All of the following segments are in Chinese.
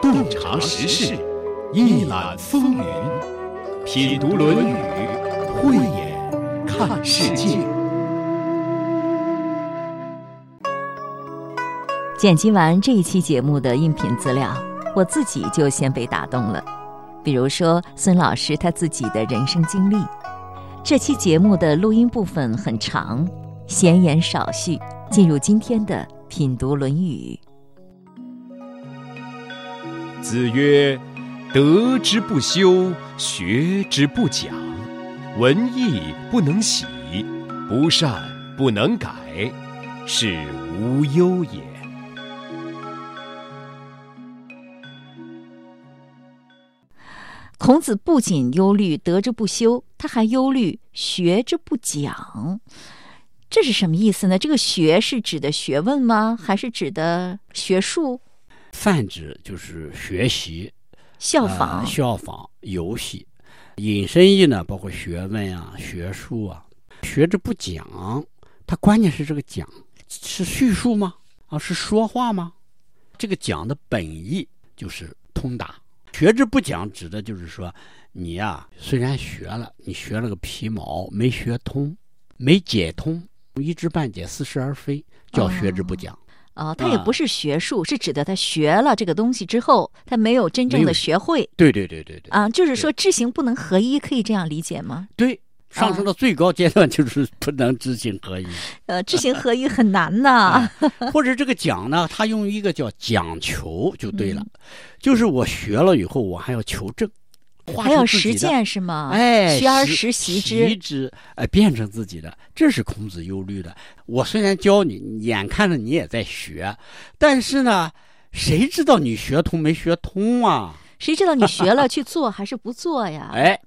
洞察时事，一览风云，品读《论语》，慧眼看世界。剪辑完这一期节目的音频资料，我自己就先被打动了。比如说孙老师他自己的人生经历。这期节目的录音部分很长，闲言少叙，进入今天的品读《论语》。子曰：“德之不修，学之不讲，文艺不能喜，不善不能改，是无忧也。”孔子不仅忧虑德之不修，他还忧虑学之不讲。这是什么意思呢？这个“学”是指的学问吗？还是指的学术？泛指就是学习、效仿、效仿、游戏。引申义呢，包括学问啊、学术啊。学之不讲，它关键是这个讲是叙述吗？啊，是说话吗？这个讲的本意就是通达。学之不讲，指的就是说，你呀，虽然学了，你学了个皮毛，没学通，没解通，一知半解，似是而非，叫学之不讲。哦，他也不是学术，是指的他学了这个东西之后，他没有真正的学会。对对对对对。啊，就是说知行不能合一，可以这样理解吗？对，上升到最高阶段就是 不能知行合一。呃，知行合一很难呐。或者这个讲呢，他用一个叫讲求就对了，就是我学了以后，我还要求证。还要实践是吗？哎，学而时习之，习之，哎，变成自己的，这是孔子忧虑的。我虽然教你，眼看着你也在学，但是呢，谁知道你学通没学通啊？谁知道你学了去做还是不做呀？哎，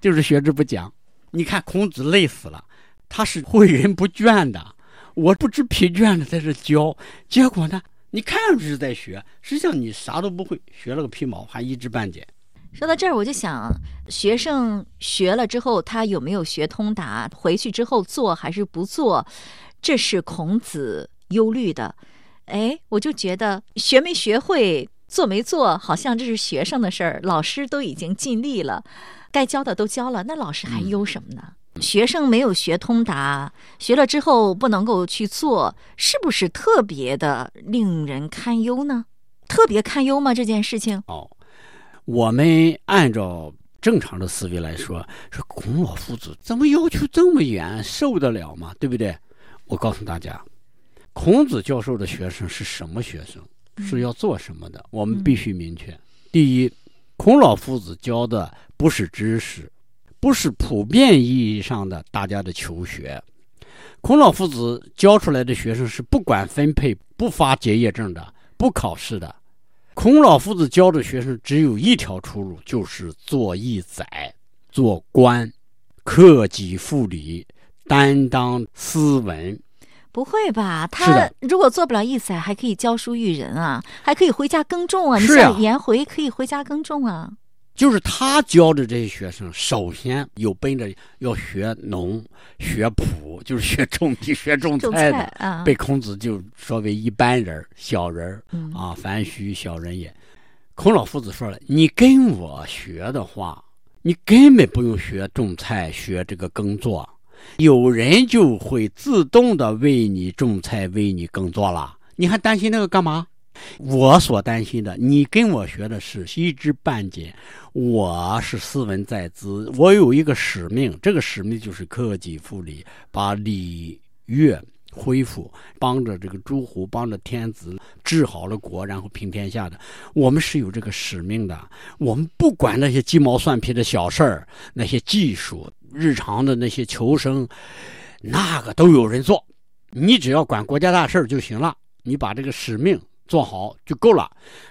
就是学之不讲。你看孔子累死了，他是诲人不倦的，我不知疲倦的在这教，结果呢，你看上去是在学，实际上你啥都不会，学了个皮毛，还一知半解。说到这儿，我就想，学生学了之后，他有没有学通达？回去之后做还是不做？这是孔子忧虑的。哎，我就觉得学没学会，做没做，好像这是学生的事儿。老师都已经尽力了，该教的都教了，那老师还忧什么呢？学生没有学通达，学了之后不能够去做，是不是特别的令人堪忧呢？特别堪忧吗？这件事情？哦。我们按照正常的思维来说，说孔老夫子怎么要求这么严，受得了吗？对不对？我告诉大家，孔子教授的学生是什么学生，是要做什么的？我们必须明确。第一，孔老夫子教的不是知识，不是普遍意义上的大家的求学。孔老夫子教出来的学生是不管分配、不发结业证的，不考试的。孔老夫子教的学生只有一条出路，就是做义宰、做官，克己复礼，担当斯文。不会吧？他如果做不了义宰，还可以教书育人啊，还可以回家耕种啊。你像颜回可以回家耕种啊。就是他教的这些学生，首先有奔着要学农、学圃，就是学种地、学种菜的，被孔子就说为一般人、小人啊，凡须小人也。孔老夫子说了：“你跟我学的话，你根本不用学种菜、学这个耕作，有人就会自动的为你种菜、为你耕作了。你还担心那个干嘛？”我所担心的，你跟我学的是一知半解，我是斯文在兹，我有一个使命，这个使命就是克己复礼，把礼乐恢复，帮着这个诸侯，帮着天子治好了国，然后平天下的。我们是有这个使命的，我们不管那些鸡毛蒜皮的小事儿，那些技术、日常的那些求生，那个都有人做，你只要管国家大事儿就行了，你把这个使命。做好就够了。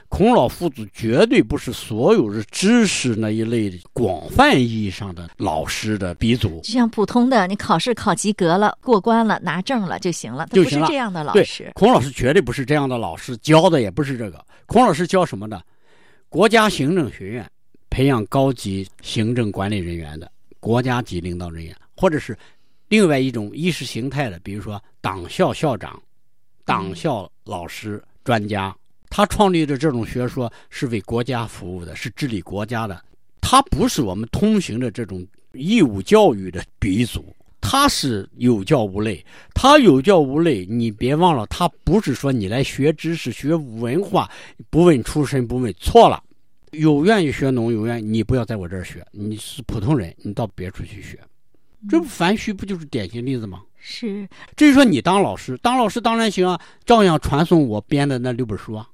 孔老夫子绝对不是所有的知识那一类的广泛意义上的老师的鼻祖。就像普通的，你考试考及格了、过关了、拿证了就行了，就行了。这样的老师，孔老师绝对不是这样的老师，教的也不是这个。孔老师教什么呢？国家行政学院培养高级行政管理人员的国家级领导人员，或者是另外一种意识形态的，比如说党校校长、党校老师。专家，他创立的这种学说是为国家服务的，是治理国家的。他不是我们通行的这种义务教育的鼻祖，他是有教无类。他有教无类，你别忘了，他不是说你来学知识、学文化，不问出身，不问错了。有愿意学农，有愿意，你不要在我这儿学，你是普通人，你到别处去学。这不樊须不就是典型例子吗？是。至于说你当老师，当老师当然行啊，照样传送我编的那六本书啊。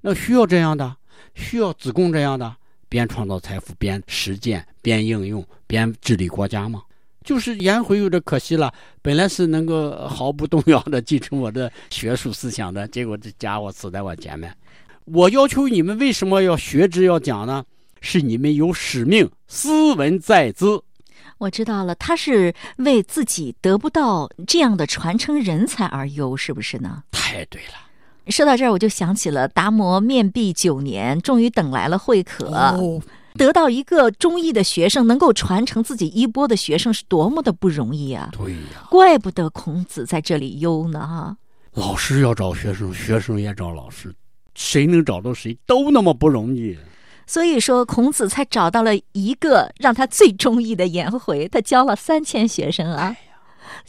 那需要这样的，需要子贡这样的，边创造财富，边实践，边应用，边治理国家吗？就是颜回有点可惜了，本来是能够毫不动摇的继承我的学术思想的，结果这家伙死在我前面。我要求你们为什么要学之要讲呢？是你们有使命，斯文在兹。我知道了，他是为自己得不到这样的传承人才而忧，是不是呢？太对了。说到这儿，我就想起了达摩面壁九年，终于等来了慧可，哦得到一个中医的学生，能够传承自己衣钵的学生，是多么的不容易啊！对呀，怪不得孔子在这里忧呢哈。老师要找学生，学生也找老师，谁能找到谁都那么不容易。所以说，孔子才找到了一个让他最中意的颜回，他教了三千学生啊，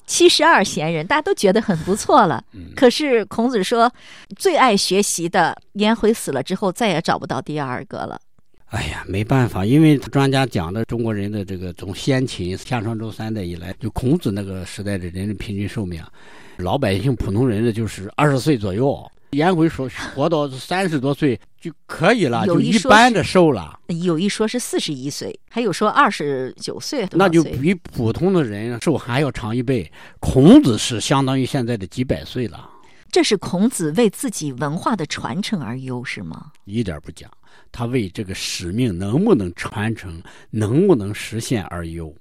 七十二贤人，大家都觉得很不错了。可是孔子说，最爱学习的颜回死了之后，再也找不到第二个了。哎呀，没办法，因为专家讲的中国人的这个从先秦夏商周三代以来，就孔子那个时代的人的平均寿命，老百姓普通人的就是二十岁左右。颜回说活到三十多岁就可以了，就一般的寿了。有一说是四十一岁，还有说二十九岁，那就比普通的人寿还要长一倍。孔子是相当于现在的几百岁了。这是孔子为自己文化的传承而忧，是吗？一点不假，他为这个使命能不能传承、能不能实现而忧。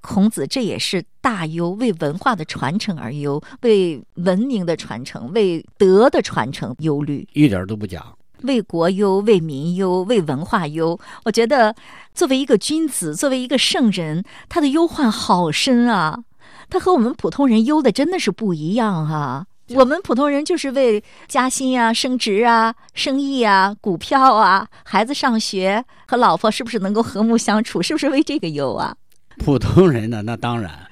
孔子这也是大忧，为文化的传承而忧，为文明的传承、为德的传承忧虑，一点都不假。为国忧，为民忧，为文化忧。我觉得，作为一个君子，作为一个圣人，他的忧患好深啊！他和我们普通人忧的真的是不一样啊！我们普通人就是为加薪啊、升职啊、生意啊、股票啊、孩子上学和老婆是不是能够和睦相处，是不是为这个忧啊？普通人呢？那当然，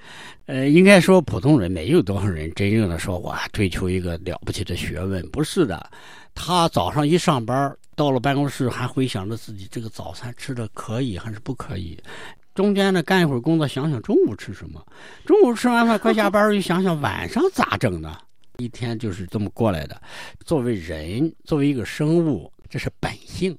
呃，应该说普通人没有多少人真正的说我追求一个了不起的学问，不是的。他早上一上班，到了办公室还回想着自己这个早餐吃的可以还是不可以。中间呢干一会儿工作，想想中午吃什么。中午吃完饭快下班，又想想晚上咋整呢？一天就是这么过来的。作为人，作为一个生物，这是本性，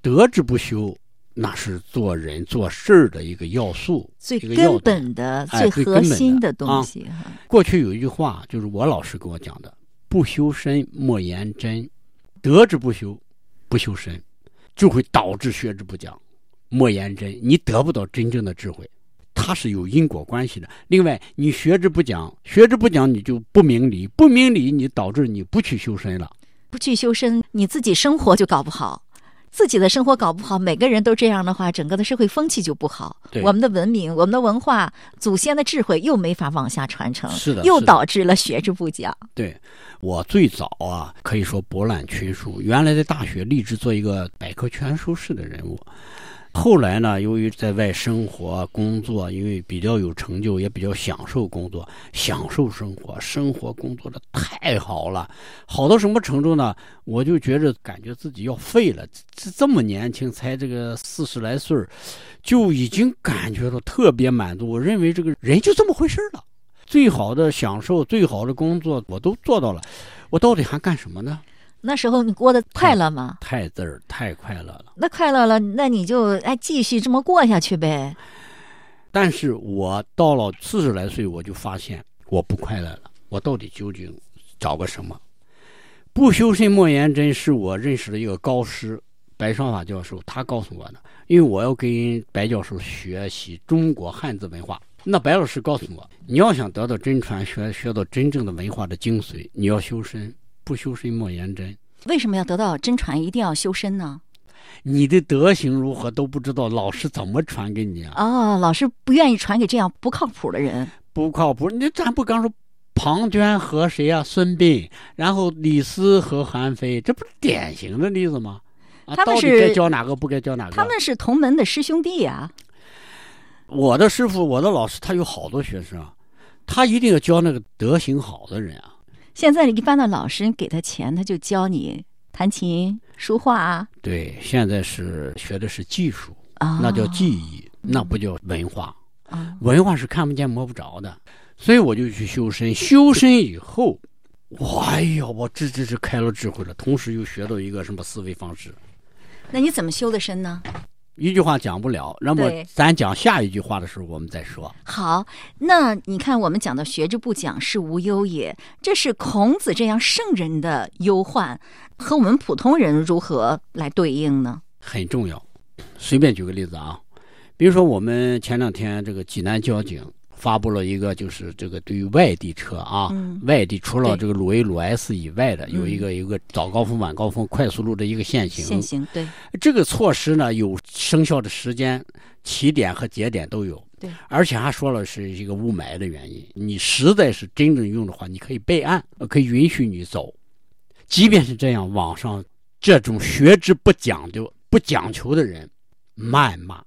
得之不修。那是做人做事儿的一个要素，最根本的、最核心的东西。过去有一句话，就是我老师给我讲的：“不修身，莫言真。德之不修，不修身，就会导致学之不讲，莫言真。你得不到真正的智慧，它是有因果关系的。另外，你学之不讲，学之不讲，你就不明理，不明理，你导致你不去修身了。不去修身，你自己生活就搞不好。”自己的生活搞不好，每个人都这样的话，整个的社会风气就不好。我们的文明、我们的文化、祖先的智慧又没法往下传承，是的，又导致了学之不讲。对，我最早啊，可以说博览群书，原来在大学立志做一个百科全书式的人物。后来呢，由于在外生活工作，因为比较有成就，也比较享受工作，享受生活，生活工作的太好了，好到什么程度呢？我就觉着感觉自己要废了。这这么年轻，才这个四十来岁就已经感觉到特别满足。我认为这个人就这么回事了，最好的享受，最好的工作我都做到了，我到底还干什么呢？那时候你过得快乐吗？太字儿，太快乐了。那快乐了，那你就哎继续这么过下去呗。但是我到了四十来岁，我就发现我不快乐了。我到底究竟找个什么？不修身莫言真，是我认识的一个高师白双法教授，他告诉我的。因为我要跟白教授学习中国汉字文化，那白老师告诉我，你要想得到真传，学学到真正的文化的精髓，你要修身。不修身莫言真。为什么要得到真传？一定要修身呢？你的德行如何都不知道，老师怎么传给你啊？哦，老师不愿意传给这样不靠谱的人。不靠谱，你咱不刚说庞涓和谁呀？孙膑，然后李斯和韩非，这不是典型的例子吗？他们是该教哪个，不该教哪个？他们是同门的师兄弟呀。我的师傅，我的老师，他有好多学生，他一定要教那个德行好的人啊。现在一般的老师，给他钱，他就教你弹琴、书画啊。对，现在是学的是技术，那叫技艺，那不叫文化。文化是看不见摸不着的，所以我就去修身。修身以后，哎呀，我这这是开了智慧了，同时又学到一个什么思维方式。那你怎么修的身呢？一句话讲不了，那么咱讲下一句话的时候，我们再说。好，那你看，我们讲的“学之不讲，是无忧也”，这是孔子这样圣人的忧患，和我们普通人如何来对应呢？很重要。随便举个例子啊，比如说我们前两天这个济南交警。发布了一个，就是这个对于外地车啊，外地除了这个鲁 A、鲁 S 以外的，有一个一个早高峰、晚高峰快速路的一个限行。限行，对。这个措施呢，有生效的时间、起点和节点都有。对。而且还说了是一个雾霾的原因。你实在是真正用的话，你可以备案，可以允许你走。即便是这样，网上这种学之不讲究、不讲求的人，谩骂。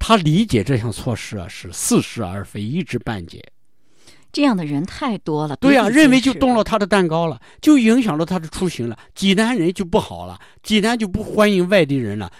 他理解这项措施啊是似是而非，一知半解。这样的人太多了。对呀，认为就动了他的蛋糕了，就影响了他的出行了。济南人就不好了，济南就不欢迎外地人了。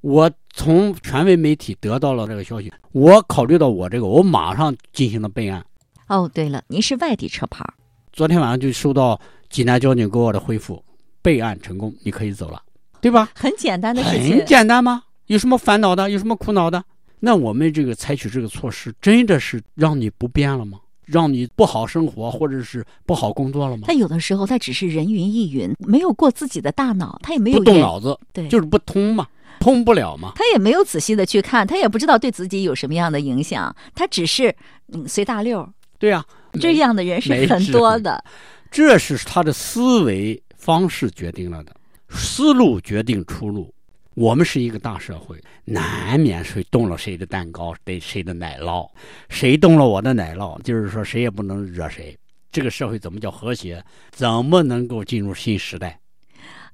我从权威媒体得到了这个消息，我考虑到我这个，我马上进行了备案。哦，对了，您是外地车牌。昨天晚上就收到济南交警给我的回复，备案成功，你可以走了，对吧？很简单的事情。很简单吗？有什么烦恼的？有什么苦恼的？那我们这个采取这个措施，真的是让你不变了吗？让你不好生活，或者是不好工作了吗？他有的时候他只是人云亦云，没有过自己的大脑，他也没有不动脑子，对，就是不通嘛，通不了嘛。他也没有仔细的去看，他也不知道对自己有什么样的影响，他只是嗯随大溜。对呀，这样的人是很多的。这是他的思维方式决定了的，思路决定出路。我们是一个大社会，难免谁动了谁的蛋糕，得谁的奶酪，谁动了我的奶酪，就是说谁也不能惹谁。这个社会怎么叫和谐？怎么能够进入新时代？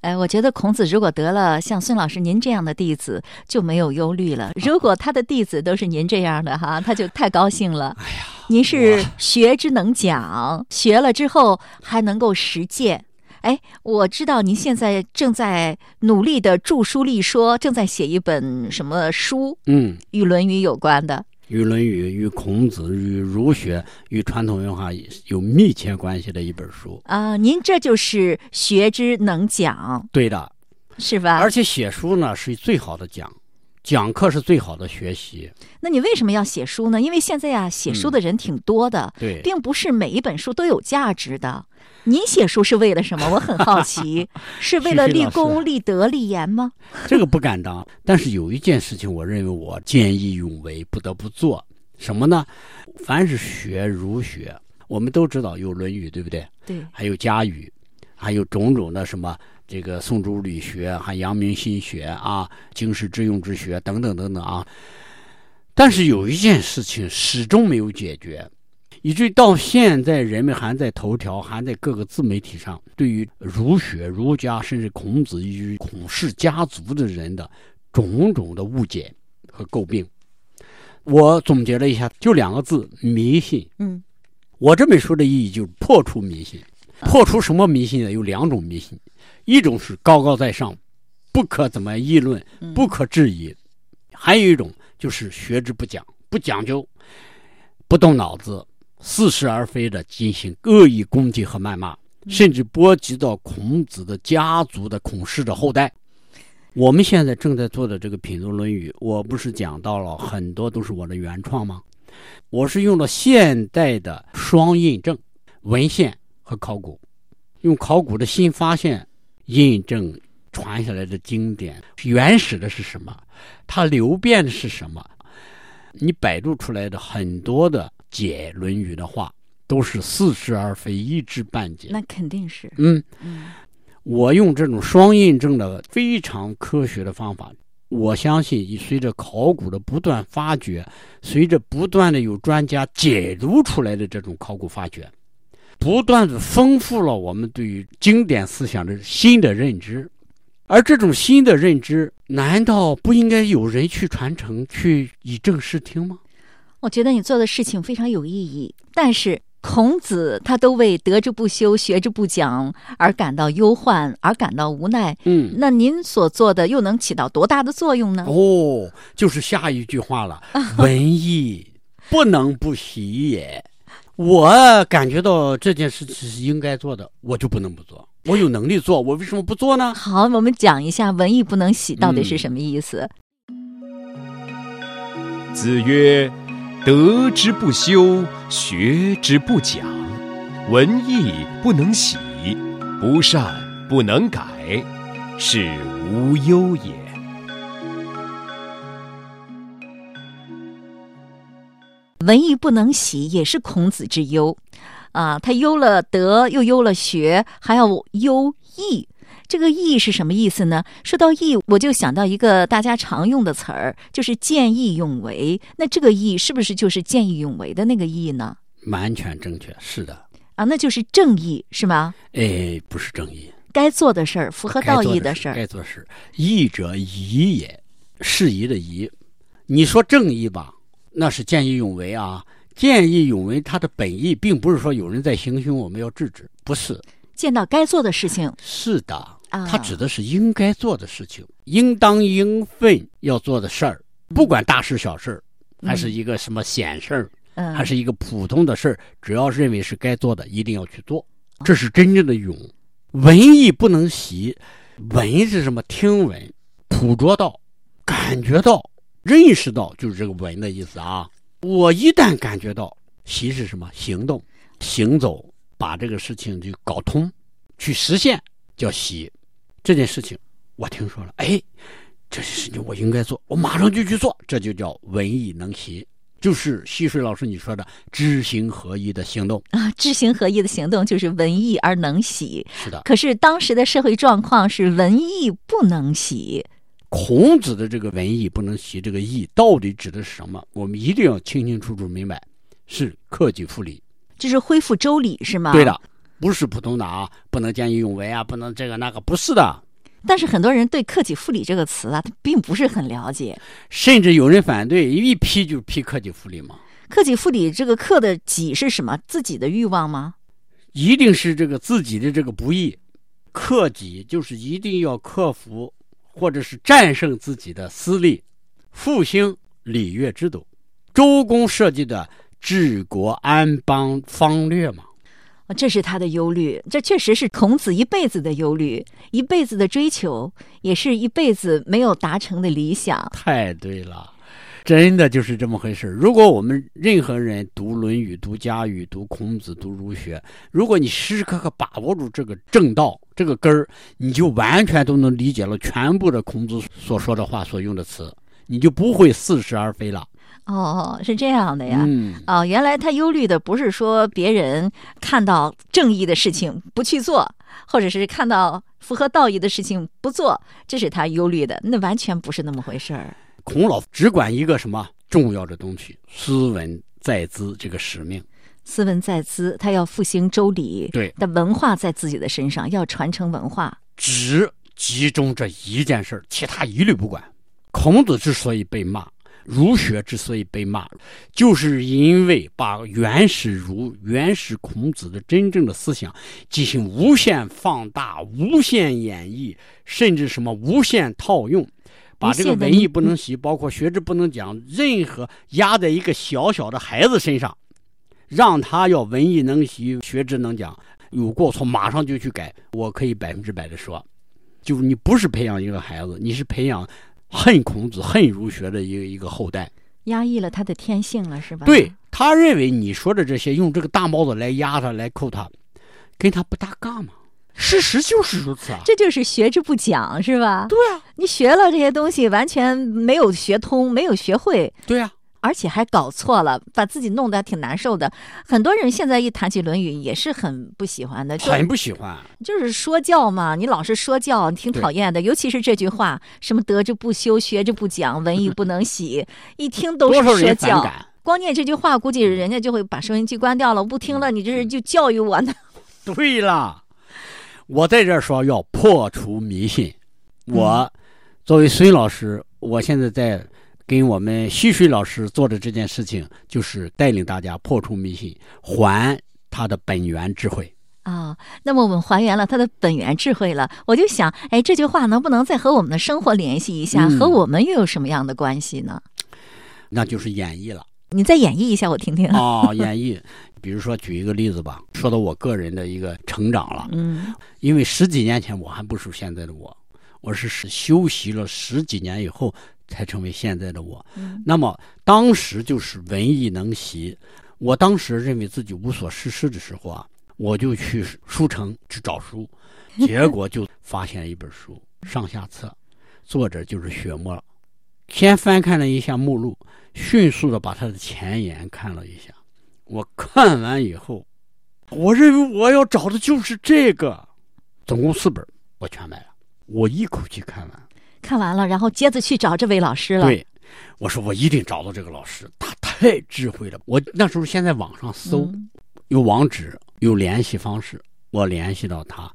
哎，我觉得孔子如果得了像孙老师您这样的弟子，就没有忧虑了。如果他的弟子都是您这样的哈，他就太高兴了。哎呀，您是学之能讲，学了之后还能够实践。哎，我知道您现在正在努力的著书立说，正在写一本什么书？嗯，与《论语》有关的，与《论语》、与孔子、与儒学、与传统文化有密切关系的一本书啊！您这就是学之能讲，对的，是吧？而且写书呢是最好的讲，讲课是最好的学习。那你为什么要写书呢？因为现在啊，写书的人挺多的，对，并不是每一本书都有价值的。您写书是为了什么？我很好奇，是为了立功、立德、立言吗？这个不敢当，但是有一件事情，我认为我见义勇为，不得不做什么呢？凡是学儒学，我们都知道有《论语》，对不对？对。还有家语，还有种种的什么这个宋朱理学，还阳明心学啊，经世致用之学等等等等啊。但是有一件事情始终没有解决。以至于到现在，人们还在头条，还在各个自媒体上，对于儒学、儒家，甚至孔子与孔氏家族的人的种种的误解和诟病。我总结了一下，就两个字：迷信。嗯，我这本书的意义就是破除迷信。破除什么迷信呢？有两种迷信，一种是高高在上，不可怎么议论，不可质疑；还有一种就是学之不讲，不讲究，不动脑子。似是而非的进行恶意攻击和谩骂，甚至波及到孔子的家族的孔氏的后代。我们现在正在做的这个品读《论语》，我不是讲到了很多都是我的原创吗？我是用了现代的双印证文献和考古，用考古的新发现印证传下来的经典，原始的是什么？它流变的是什么？你百度出来的很多的。解《论语》的话，都是似是而非，一知半解。那肯定是。嗯嗯，我用这种双印证的非常科学的方法，我相信，随着考古的不断发掘，随着不断的有专家解读出来的这种考古发掘，不断的丰富了我们对于经典思想的新的认知，而这种新的认知，难道不应该有人去传承、去以正视听吗？我觉得你做的事情非常有意义，但是孔子他都为得之不修、学之不讲而感到忧患，而感到无奈。嗯，那您所做的又能起到多大的作用呢？哦，就是下一句话了：“文艺不能不习也。”我感觉到这件事情是应该做的，我就不能不做。我有能力做，我为什么不做呢？好，我们讲一下“文艺不能喜”到底是什么意思。子曰：“德之不修，学之不讲，文艺不能喜，不善不能改，是无忧也。”文艺不能喜，也是孔子之忧，啊，他忧了德，又忧了学，还要忧义。这个义是什么意思呢？说到义，我就想到一个大家常用的词儿，就是见义勇为。那这个义是不是就是见义勇为的那个义呢？完全正确，是的。啊，那就是正义，是吗？哎，不是正义，该做的事儿，符合道义的事儿，该做事。义者宜也，适宜的宜。你说正义吧？那是见义勇为啊！见义勇为，它的本意并不是说有人在行凶，我们要制止，不是。见到该做的事情，是的，它指的是应该做的事情，应当应分要做的事儿，不管大事小事，还是一个什么闲事儿，还是一个普通的事儿，只要认为是该做的，一定要去做，这是真正的勇。文艺不能习，文是什么？听闻、捕捉到、感觉到。认识到就是这个“文”的意思啊！我一旦感觉到“习”是什么行动、行走，把这个事情就搞通、去实现，叫“习”。这件事情我听说了，哎，这些事情我应该做，我马上就去做，这就叫文艺能习，就是溪水老师你说的知行合一的行动啊！知行合一的行动就是文艺而能喜。是的。可是当时的社会状况是文艺不能喜。孔子的这个文艺不能习，这个义到底指的是什么？我们一定要清清楚楚明白，是克己复礼，这是恢复周礼是吗？对的，不是普通的啊，不能见义勇为啊，不能这个那个，不是的。但是很多人对“克己复礼”这个词啊，他并不是很了解，甚至有人反对，一批就批克己复礼嘛。克己复礼这个“克”的“己”是什么？自己的欲望吗？一定是这个自己的这个不义，克己就是一定要克服。或者是战胜自己的私利，复兴礼乐制度，周公设计的治国安邦方略嘛？这是他的忧虑，这确实是孔子一辈子的忧虑，一辈子的追求，也是一辈子没有达成的理想。太对了。真的就是这么回事如果我们任何人读《论语》、读《家语》、读孔子、读儒学，如果你时时刻刻把握住这个正道、这个根儿，你就完全都能理解了全部的孔子所说的话、所用的词，你就不会似是而非了。哦，是这样的呀。嗯。哦，原来他忧虑的不是说别人看到正义的事情不去做，或者是看到符合道义的事情不做，这是他忧虑的。那完全不是那么回事儿。孔老只管一个什么重要的东西，斯文在兹这个使命。斯文在兹，他要复兴周礼，对的文化在自己的身上，要传承文化，只集中这一件事儿，其他一律不管。孔子之所以被骂，儒学之所以被骂，就是因为把原始儒、原始孔子的真正的思想进行无限放大、无限演绎，甚至什么无限套用。把这个文艺不能习，包括学之不能讲，任何压在一个小小的孩子身上，让他要文艺能习，学之能讲，有过错马上就去改。我可以百分之百的说，就是你不是培养一个孩子，你是培养恨孔子、恨儒学的一个一个后代，压抑了他的天性了，是吧？对他认为你说的这些，用这个大帽子来压他、来扣他，跟他不搭嘎嘛。事实就是如此啊！这就是学之不讲，是吧？对啊，你学了这些东西，完全没有学通，没有学会。对啊，而且还搞错了，把自己弄得挺难受的。很多人现在一谈起《论语》，也是很不喜欢的，很不喜欢。就是说教嘛，你老是说教，挺讨厌的。尤其是这句话，什么“德之不修，学之不讲，文艺不能喜”，一听都是说教。光念这句话，估计人家就会把收音机关掉了，我不听了。你这是就教育我呢？对了，我在这儿说要破除迷信。我作为孙老师，我现在在跟我们溪水老师做的这件事情，就是带领大家破除迷信，还他的本源智慧。啊，那么我们还原了他的本源智慧了。我就想，哎，这句话能不能再和我们的生活联系一下？和我们又有什么样的关系呢？那就是演绎了。你再演绎一下，我听听。啊，演绎，比如说举一个例子吧，说到我个人的一个成长了。嗯，因为十几年前我还不是现在的我，我是是修习了十几年以后才成为现在的我。嗯，那么当时就是文艺能习，我当时认为自己无所事事的时候啊。我就去书城去找书，结果就发现一本书，上下册，作者就是雪墨。先翻看了一下目录，迅速的把它的前言看了一下。我看完以后，我认为我要找的就是这个。总共四本，我全买了。我一口气看完，看完了，然后接着去找这位老师了。对，我说我一定找到这个老师，他太智慧了。我那时候先在网上搜，有网址。有联系方式，我联系到他，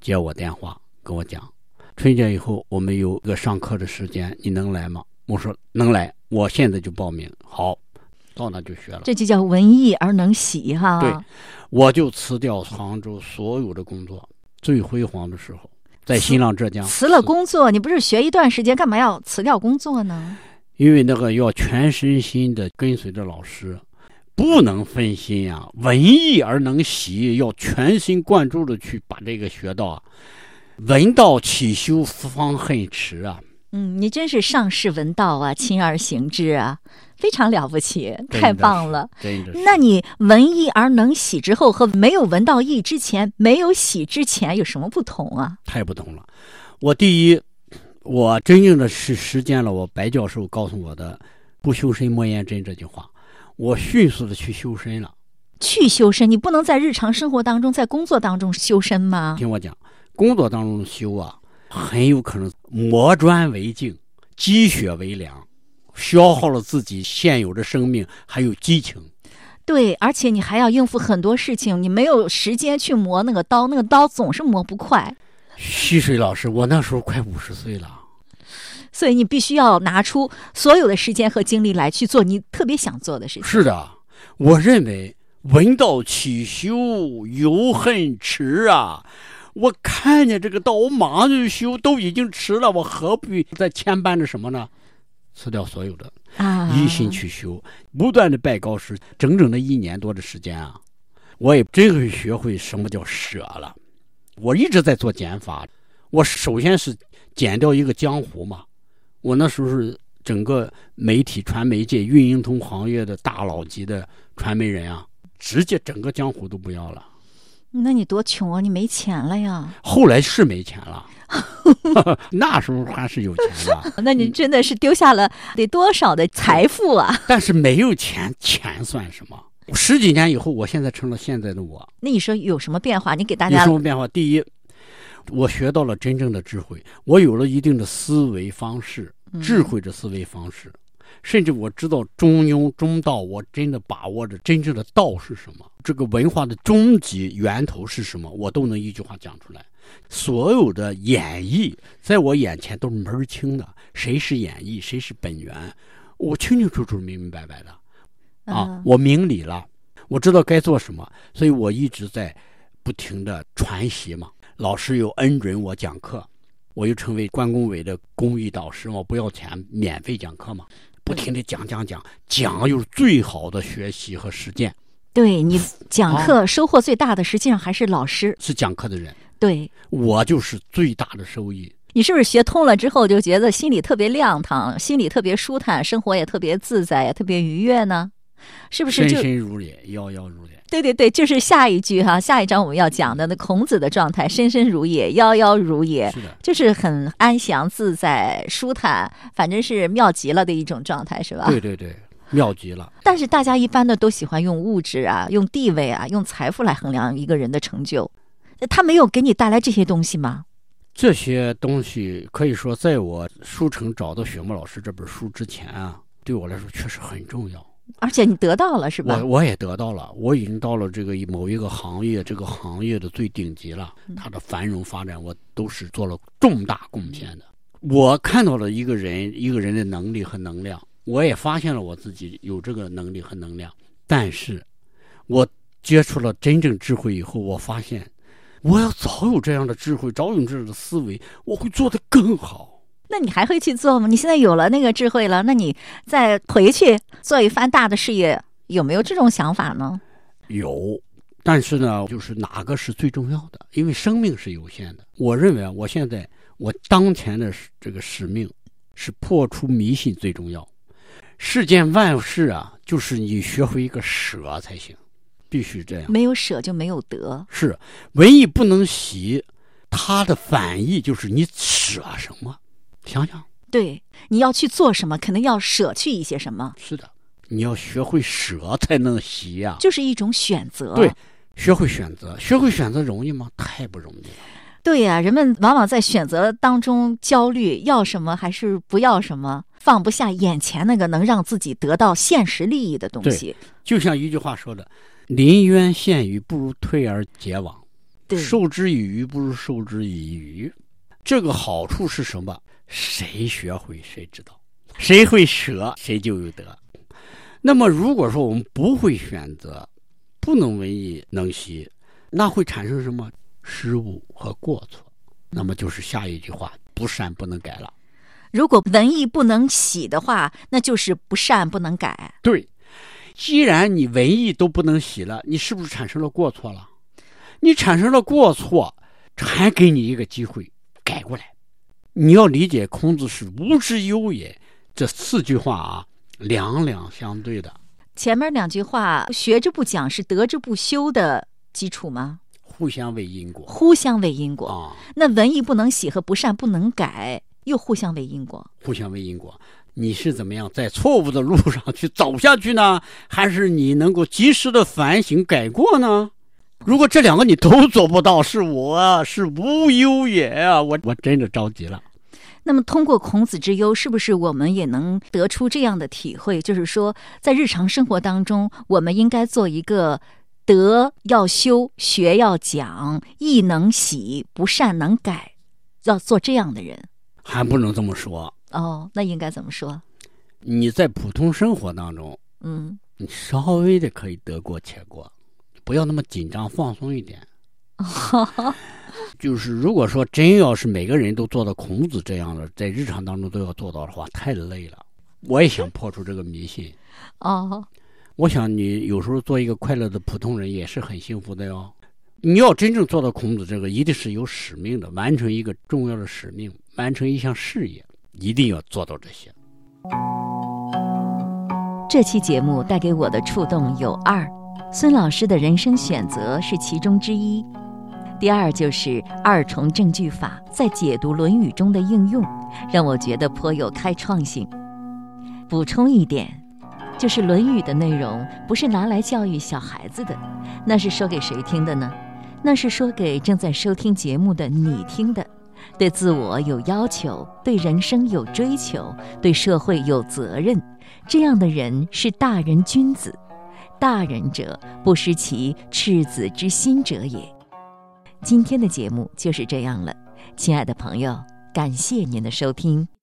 接我电话跟我讲，春节以后我们有个上课的时间，你能来吗？我说能来，我现在就报名。好，到那就学了。这就叫文艺而能喜哈。对，我就辞掉杭州所有的工作，最辉煌的时候在新浪浙江。辞了工作，你不是学一段时间，干嘛要辞掉工作呢？因为那个要全身心的跟随着老师。不能分心啊，文艺而能习，要全心贯注的去把这个学到。啊文道起修方恨迟啊！嗯，你真是上士闻道啊，亲而行之啊，非常了不起，太棒了。那你文艺而能喜之后，和没有闻到艺之前，没有喜之前有什么不同啊？太不同了。我第一，我真正的是实践了我白教授告诉我的“不修身莫言真”这句话。我迅速的去修身了，去修身，你不能在日常生活当中，在工作当中修身吗？听我讲，工作当中修啊，很有可能磨砖为镜，积雪为梁，消耗了自己现有的生命还有激情。对，而且你还要应付很多事情，你没有时间去磨那个刀，那个刀总是磨不快。溪水老师，我那时候快五十岁了。所以你必须要拿出所有的时间和精力来去做你特别想做的事情。是的，我认为文道起修犹恨迟啊！我看见这个道，我马上就修，都已经迟了，我何必再牵绊着什么呢？辞掉所有的啊，一心去修，不断的拜高师，整整的一年多的时间啊，我也真会学会什么叫舍了。我一直在做减法，我首先是减掉一个江湖嘛。我那时候是整个媒体传媒界、运营通行业的大佬级的传媒人啊，直接整个江湖都不要了。那你多穷啊！你没钱了呀？后来是没钱了，那时候还是有钱的。那你真的是丢下了得多少的财富啊？但是没有钱，钱算什么？十几年以后，我现在成了现在的我。那你说有什么变化？你给大家有什么变化？第一。我学到了真正的智慧，我有了一定的思维方式，智慧的思维方式，甚至我知道中庸中道，我真的把握着真正的道是什么，这个文化的终极源头是什么，我都能一句话讲出来。所有的演绎在我眼前都是门儿清的，谁是演绎，谁是本源，我清清楚楚、明明白白的。啊，我明理了，我知道该做什么，所以我一直在不停的传习嘛。老师又恩准我讲课，我又成为关工委的公益导师我不要钱，免费讲课嘛，不停的讲讲讲，讲又是最好的学习和实践。对你讲课收获最大的，实际上还是老师，是讲课的人。对，我就是最大的收益。你是不是学通了之后就觉得心里特别亮堂，心里特别舒坦，生活也特别自在，也特别愉悦呢？是不是？深深如也，夭夭如也。对对对，就是下一句哈，下一章我们要讲的那孔子的状态，深深如也，夭夭如也，是的，就是很安详自在、舒坦，反正是妙极了的一种状态，是吧？对对对，妙极了。但是大家一般的都喜欢用物质啊、用地位啊、用财富来衡量一个人的成就，他没有给你带来这些东西吗？这些东西可以说，在我书城找到雪木老师这本书之前啊，对我来说确实很重要。而且你得到了是吧？我我也得到了，我已经到了这个某一个行业，这个行业的最顶级了。它的繁荣发展，我都是做了重大贡献的。我看到了一个人一个人的能力和能量，我也发现了我自己有这个能力和能量。但是，我接触了真正智慧以后，我发现，我要早有这样的智慧，早有这样的思维，我会做得更好。那你还会去做吗？你现在有了那个智慧了，那你再回去做一番大的事业，有没有这种想法呢？有，但是呢，就是哪个是最重要的？因为生命是有限的。我认为啊，我现在我当前的这个使命是破除迷信最重要。世间万事啊，就是你学会一个舍才行，必须这样。没有舍就没有得。是，文艺不能习，它的反义就是你舍什么。想想，对，你要去做什么，肯定要舍去一些什么。是的，你要学会舍，才能习呀。就是一种选择。对，学会选择，学会选择容易吗？太不容易了。对呀，人们往往在选择当中焦虑，要什么还是不要什么，放不下眼前那个能让自己得到现实利益的东西。就像一句话说的：“临渊羡鱼，不如退而结网；授之以鱼，不如授之以渔。”这个好处是什么？谁学会谁知道，谁会舍谁就有得。那么如果说我们不会选择，不能文艺能习，那会产生什么失误和过错？那么就是下一句话：不善不能改了。如果文艺不能喜的话，那就是不善不能改。对，既然你文艺都不能洗了，你是不是产生了过错了？你产生了过错，还给你一个机会改过来。你要理解孔子是无之忧也，这四句话啊，两两相对的。前面两句话，学之不讲是得之不修的基础吗？互相为因果。互相为因果啊。那文艺不能洗和不善不能改，又互相为因果。互相为因果，你是怎么样在错误的路上去走下去呢？还是你能够及时的反省改过呢？如果这两个你都做不到，是我是无忧也啊！我我真的着急了。那么，通过孔子之忧，是不是我们也能得出这样的体会？就是说，在日常生活当中，我们应该做一个德要修、学要讲、义能喜、不善能改，要做这样的人。还不能这么说哦，那应该怎么说？你在普通生活当中，嗯，你稍微的可以得过且过。不要那么紧张，放松一点。就是如果说真要是每个人都做到孔子这样的，在日常当中都要做到的话，太累了。我也想破除这个迷信。哦，我想你有时候做一个快乐的普通人也是很幸福的哟。你要真正做到孔子这个，一定是有使命的，完成一个重要的使命，完成一项事业，一定要做到这些。这期节目带给我的触动有二。孙老师的人生选择是其中之一，第二就是二重证据法在解读《论语》中的应用，让我觉得颇有开创性。补充一点，就是《论语》的内容不是拿来教育小孩子的，那是说给谁听的呢？那是说给正在收听节目的你听的。对自我有要求，对人生有追求，对社会有责任，这样的人是大人君子。大人者，不失其赤子之心者也。今天的节目就是这样了，亲爱的朋友，感谢您的收听。